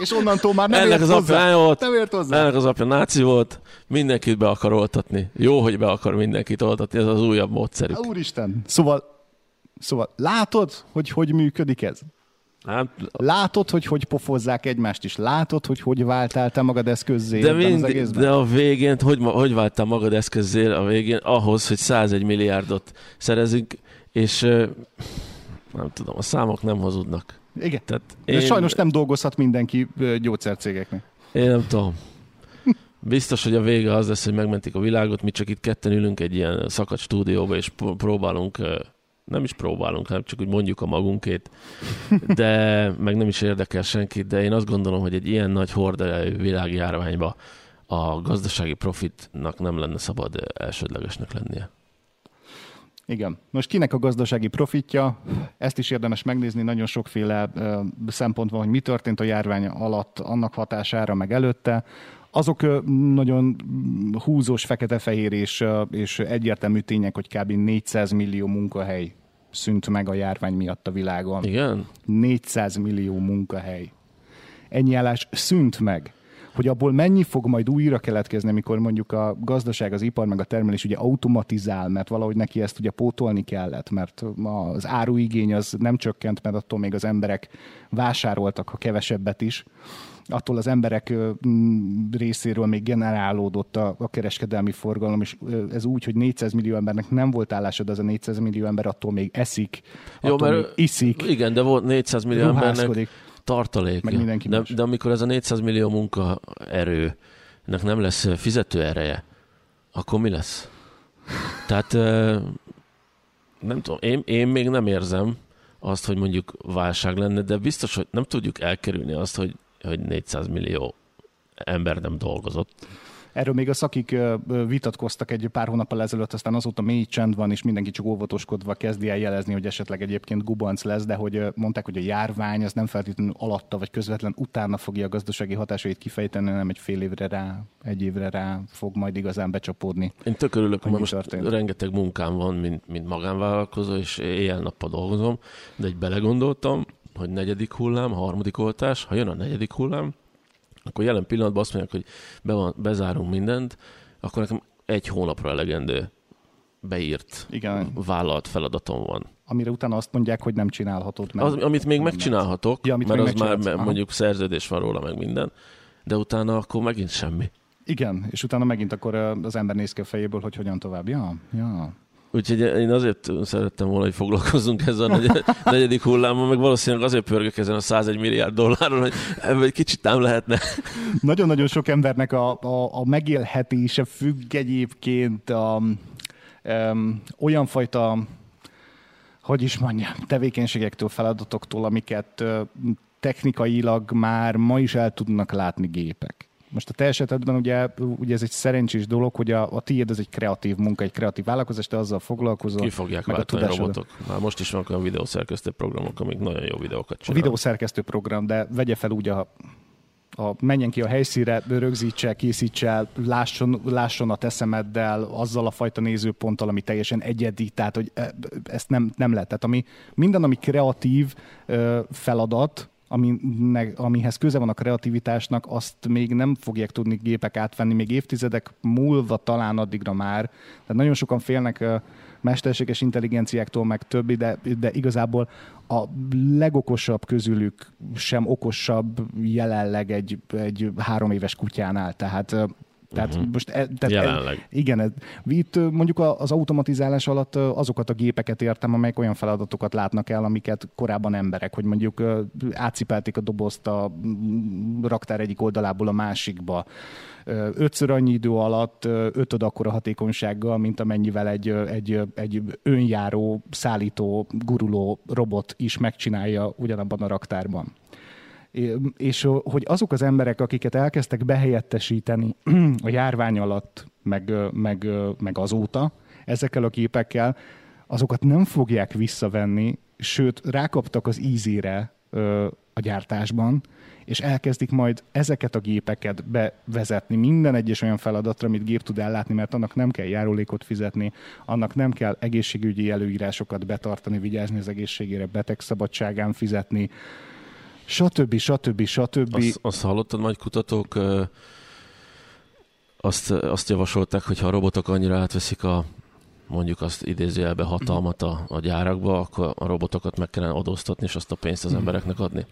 és onnantól már nem ennek ért az hozzá. Apja volt, nem ért hozzá. Ennek az apja náci volt, mindenkit be akar oltatni. Jó, hogy be akar mindenkit oltatni, ez az újabb módszerük. Úristen, szóval, szóval látod, hogy hogy működik ez? Hát, Látod, hogy hogy pofozzák egymást is? Látod, hogy hogy váltál te magad eszközzé de, mind, de a végén, hogy, hogy váltál magad eszközzé a végén? Ahhoz, hogy 101 milliárdot szerezünk, és nem tudom, a számok nem hazudnak. Igen. Tehát én... De sajnos nem dolgozhat mindenki gyógyszercégeknek. Én nem tudom. Biztos, hogy a vége az lesz, hogy megmentik a világot, mi csak itt ketten ülünk egy ilyen szakadt stúdióba, és próbálunk, nem is próbálunk, hanem csak úgy mondjuk a magunkét, de meg nem is érdekel senkit, de én azt gondolom, hogy egy ilyen nagy horderejű világjárványba a gazdasági profitnak nem lenne szabad elsődlegesnek lennie. Igen. Most kinek a gazdasági profitja? Ezt is érdemes megnézni, nagyon sokféle szempont van, hogy mi történt a járvány alatt, annak hatására, meg előtte. Azok nagyon húzós, fekete-fehér és, és egyértelmű tények, hogy kb. 400 millió munkahely szűnt meg a járvány miatt a világon. Igen? 400 millió munkahely. Ennyi állás szűnt meg hogy abból mennyi fog majd újra keletkezni, amikor mondjuk a gazdaság, az ipar, meg a termelés ugye automatizál, mert valahogy neki ezt ugye pótolni kellett, mert az áruigény az nem csökkent, mert attól még az emberek vásároltak, ha kevesebbet is attól az emberek részéről még generálódott a, a kereskedelmi forgalom, és ez úgy, hogy 400 millió embernek nem volt állása, de az a 400 millió ember attól még eszik, Jó, attól mert még iszik. Igen, de volt 400 millió embernek tartalék. Meg mindenki de, de amikor ez a 400 millió munkaerőnek nem lesz fizető ereje, akkor mi lesz? Tehát nem tudom, én, én még nem érzem azt, hogy mondjuk válság lenne, de biztos, hogy nem tudjuk elkerülni azt, hogy, hogy 400 millió ember nem dolgozott. Erről még a szakik vitatkoztak egy pár hónappal ezelőtt, aztán azóta mély csend van, és mindenki csak óvatoskodva kezdi el jelezni, hogy esetleg egyébként gubanc lesz, de hogy mondták, hogy a járvány az nem feltétlenül alatta, vagy közvetlen utána fogja a gazdasági hatásait kifejteni, hanem egy fél évre rá, egy évre rá fog majd igazán becsapódni. Én tök örülök, mert most történt. rengeteg munkám van, mint, mint magánvállalkozó, és éjjel-nappal dolgozom, de egy belegondoltam, hogy negyedik hullám, harmadik oltás, ha jön a negyedik hullám, akkor jelen pillanatban azt mondják, hogy be van, bezárunk mindent, akkor nekem egy hónapra elegendő beírt, Igen. vállalt feladatom van. amire utána azt mondják, hogy nem csinálhatod meg. Az, amit még megcsinálhatok, Ja, amit mert még az már. Aha. mondjuk szerződés van róla, meg minden, de utána akkor megint semmi. Igen, és utána megint akkor az ember néz ki a fejéből, hogy hogyan tovább. Ja, ja. Úgyhogy én azért szerettem volna, hogy foglalkozzunk ezzel a negy- negyedik hullámmal, meg valószínűleg azért pörgök ezen a 101 milliárd dolláron, hogy ebből egy kicsit nem lehetne. Nagyon-nagyon sok embernek a, a, a megélhetése függ egyébként a, um, olyan fajta, hogy is mondjam, tevékenységektől, feladatoktól, amiket ö, technikailag már ma is el tudnak látni gépek. Most a te esetedben ugye, ugye ez egy szerencsés dolog, hogy a, a tiéd ez egy kreatív munka, egy kreatív vállalkozás, te azzal foglalkozol. Ki fogják meg a váltani a tudásod. robotok. Már most is vannak olyan videószerkesztő programok, amik nagyon jó videókat A csinálnak. videószerkesztő program, de vegye fel úgy a, a menjen ki a helyszínre, rögzítse, készítse lásson, lásson a te szemeddel, azzal a fajta nézőponttal, ami teljesen egyedi, tehát hogy e- ezt nem, nem lehet. Tehát ami, minden, ami kreatív ö, aminek, amihez köze van a kreativitásnak, azt még nem fogják tudni gépek átvenni, még évtizedek múlva talán addigra már. Tehát nagyon sokan félnek mesterséges intelligenciáktól, meg többi, de, de igazából a legokosabb közülük sem okosabb jelenleg egy, egy három éves kutyánál. Tehát, tehát Mhm. most... e- Tehát Jelenleg. igen, ez- itt mondjuk az automatizálás alatt azokat a gépeket értem, amelyek olyan feladatokat látnak el, amiket korábban emberek, hogy mondjuk átcipelték a dobozt a raktár egyik oldalából a másikba. Ötször annyi idő alatt ötöd akkora hatékonysággal, mint amennyivel egy, egy, egy önjáró, szállító, guruló robot is megcsinálja ugyanabban a raktárban. És hogy azok az emberek, akiket elkezdtek behelyettesíteni a járvány alatt, meg, meg, meg azóta, ezekkel a képekkel, azokat nem fogják visszavenni, sőt, rákaptak az ízére a gyártásban, és elkezdik majd ezeket a gépeket bevezetni minden egyes olyan feladatra, amit gép tud ellátni, mert annak nem kell járulékot fizetni, annak nem kell egészségügyi előírásokat betartani, vigyázni az egészségére, betegszabadságán fizetni, stb. stb. stb. Azt, azt hallottad, majd kutatók azt, azt javasolták, hogy ha a robotok annyira átveszik a mondjuk azt idézőjelbe hatalmat a, a gyárakba, akkor a robotokat meg kellene adóztatni, és azt a pénzt Mhm. az embereknek adni.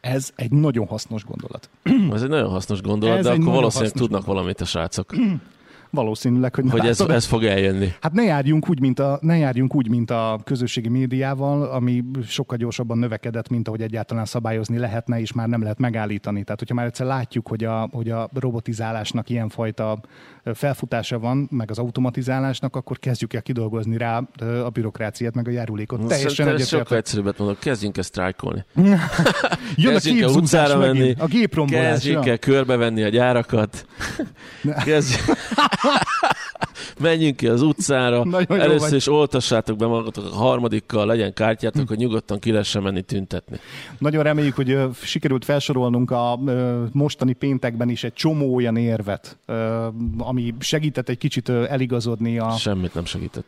Ez egy nagyon hasznos gondolat. Ez egy nagyon hasznos gondolat, Ez de akkor valószínűleg tudnak valamit a srácok, Valószínűleg, hogy, hogy ez, ez fog eljönni. Hát ne járjunk, úgy, mint a, ne járjunk úgy, mint a közösségi médiával, ami sokkal gyorsabban növekedett, mint ahogy egyáltalán szabályozni lehetne, és már nem lehet megállítani. Tehát, hogyha már egyszer látjuk, hogy a, hogy a robotizálásnak ilyenfajta felfutása van, meg az automatizálásnak, akkor kezdjük el kidolgozni rá a bürokráciát, meg a járulékot. Teljesen Szerintem ez sokkal egyetértek. egyszerűbbet mondok, kezdjünk el sztrájkolni. Jön a képzúzás menni, a géprombolás. Kezdjünk el körbevenni a gyárakat. Kezdjünk... Menjünk ki az utcára. Nagyon Először is oltassátok be magatokat a harmadikkal, legyen kártyátok, hogy nyugodtan ki lehessen menni tüntetni. Nagyon reméljük, hogy sikerült felsorolnunk a mostani péntekben is egy csomó olyan érvet, ami segített egy kicsit eligazodni a, Semmit nem segített.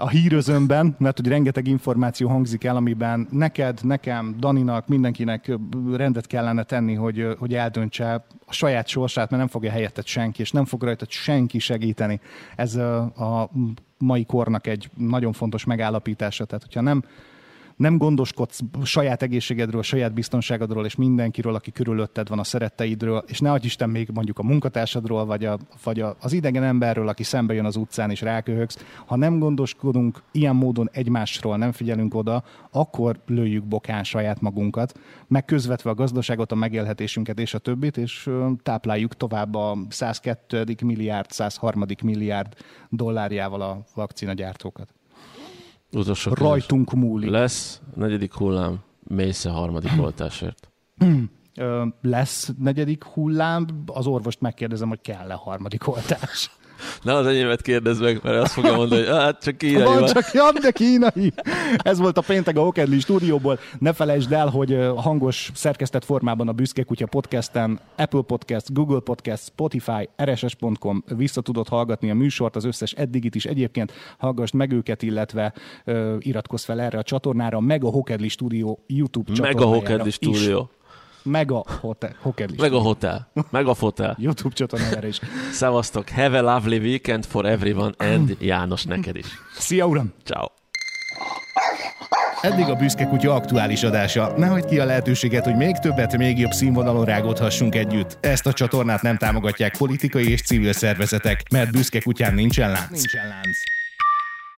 A hírözönben, mert hogy rengeteg információ hangzik el, amiben neked, nekem, Daninak, mindenkinek rendet kellene tenni, hogy, hogy eldöntse a saját sorsát, mert nem fogja helyetted senki, és nem fog rajtad senki segíteni. Ez a mai kornak egy nagyon fontos megállapítása. Tehát, hogyha nem nem gondoskodsz saját egészségedről, saját biztonságodról, és mindenkiről, aki körülötted van, a szeretteidről, és ne Isten még mondjuk a munkatársadról, vagy, a, vagy a, az idegen emberről, aki szembe jön az utcán, és ráköhögsz. Ha nem gondoskodunk ilyen módon egymásról, nem figyelünk oda, akkor lőjük bokán saját magunkat, megközvetve a gazdaságot, a megélhetésünket és a többit, és tápláljuk tovább a 102. milliárd, 103. milliárd dollárjával a vakcinagyártókat. Utolsó kérdés. Rajtunk múlik. Lesz negyedik hullám, mész a harmadik oltásért. Ö, lesz negyedik hullám, az orvost megkérdezem, hogy kell-e harmadik oltás. Ne az enyémet kérdezd meg, mert azt fogja mondani, hogy hát csak kínai Van van. csak Jan, de kínai. Ez volt a péntek a Hokedli stúdióból. Ne felejtsd el, hogy hangos szerkesztett formában a Büszke Kutya podcasten, Apple Podcast, Google Podcast, Spotify, rss.com vissza tudod hallgatni a műsort, az összes eddigit is egyébként hallgassd meg őket, illetve ö, iratkozz fel erre a csatornára, meg a Hokedli stúdió YouTube Meg a csatornájára stúdió. Meg a Hokedli Meg a stúdió. hotel. Meg a fotel. YouTube csatornájára is. Szevasztok. Have a lovely weekend for everyone and János neked is. Szia, uram! Ciao. Eddig a Büszke Kutya aktuális adása. Ne hagyd ki a lehetőséget, hogy még többet, még jobb színvonalon rágódhassunk együtt. Ezt a csatornát nem támogatják politikai és civil szervezetek, mert Büszke Kutyán nincsen lánc. Nincsen lánc.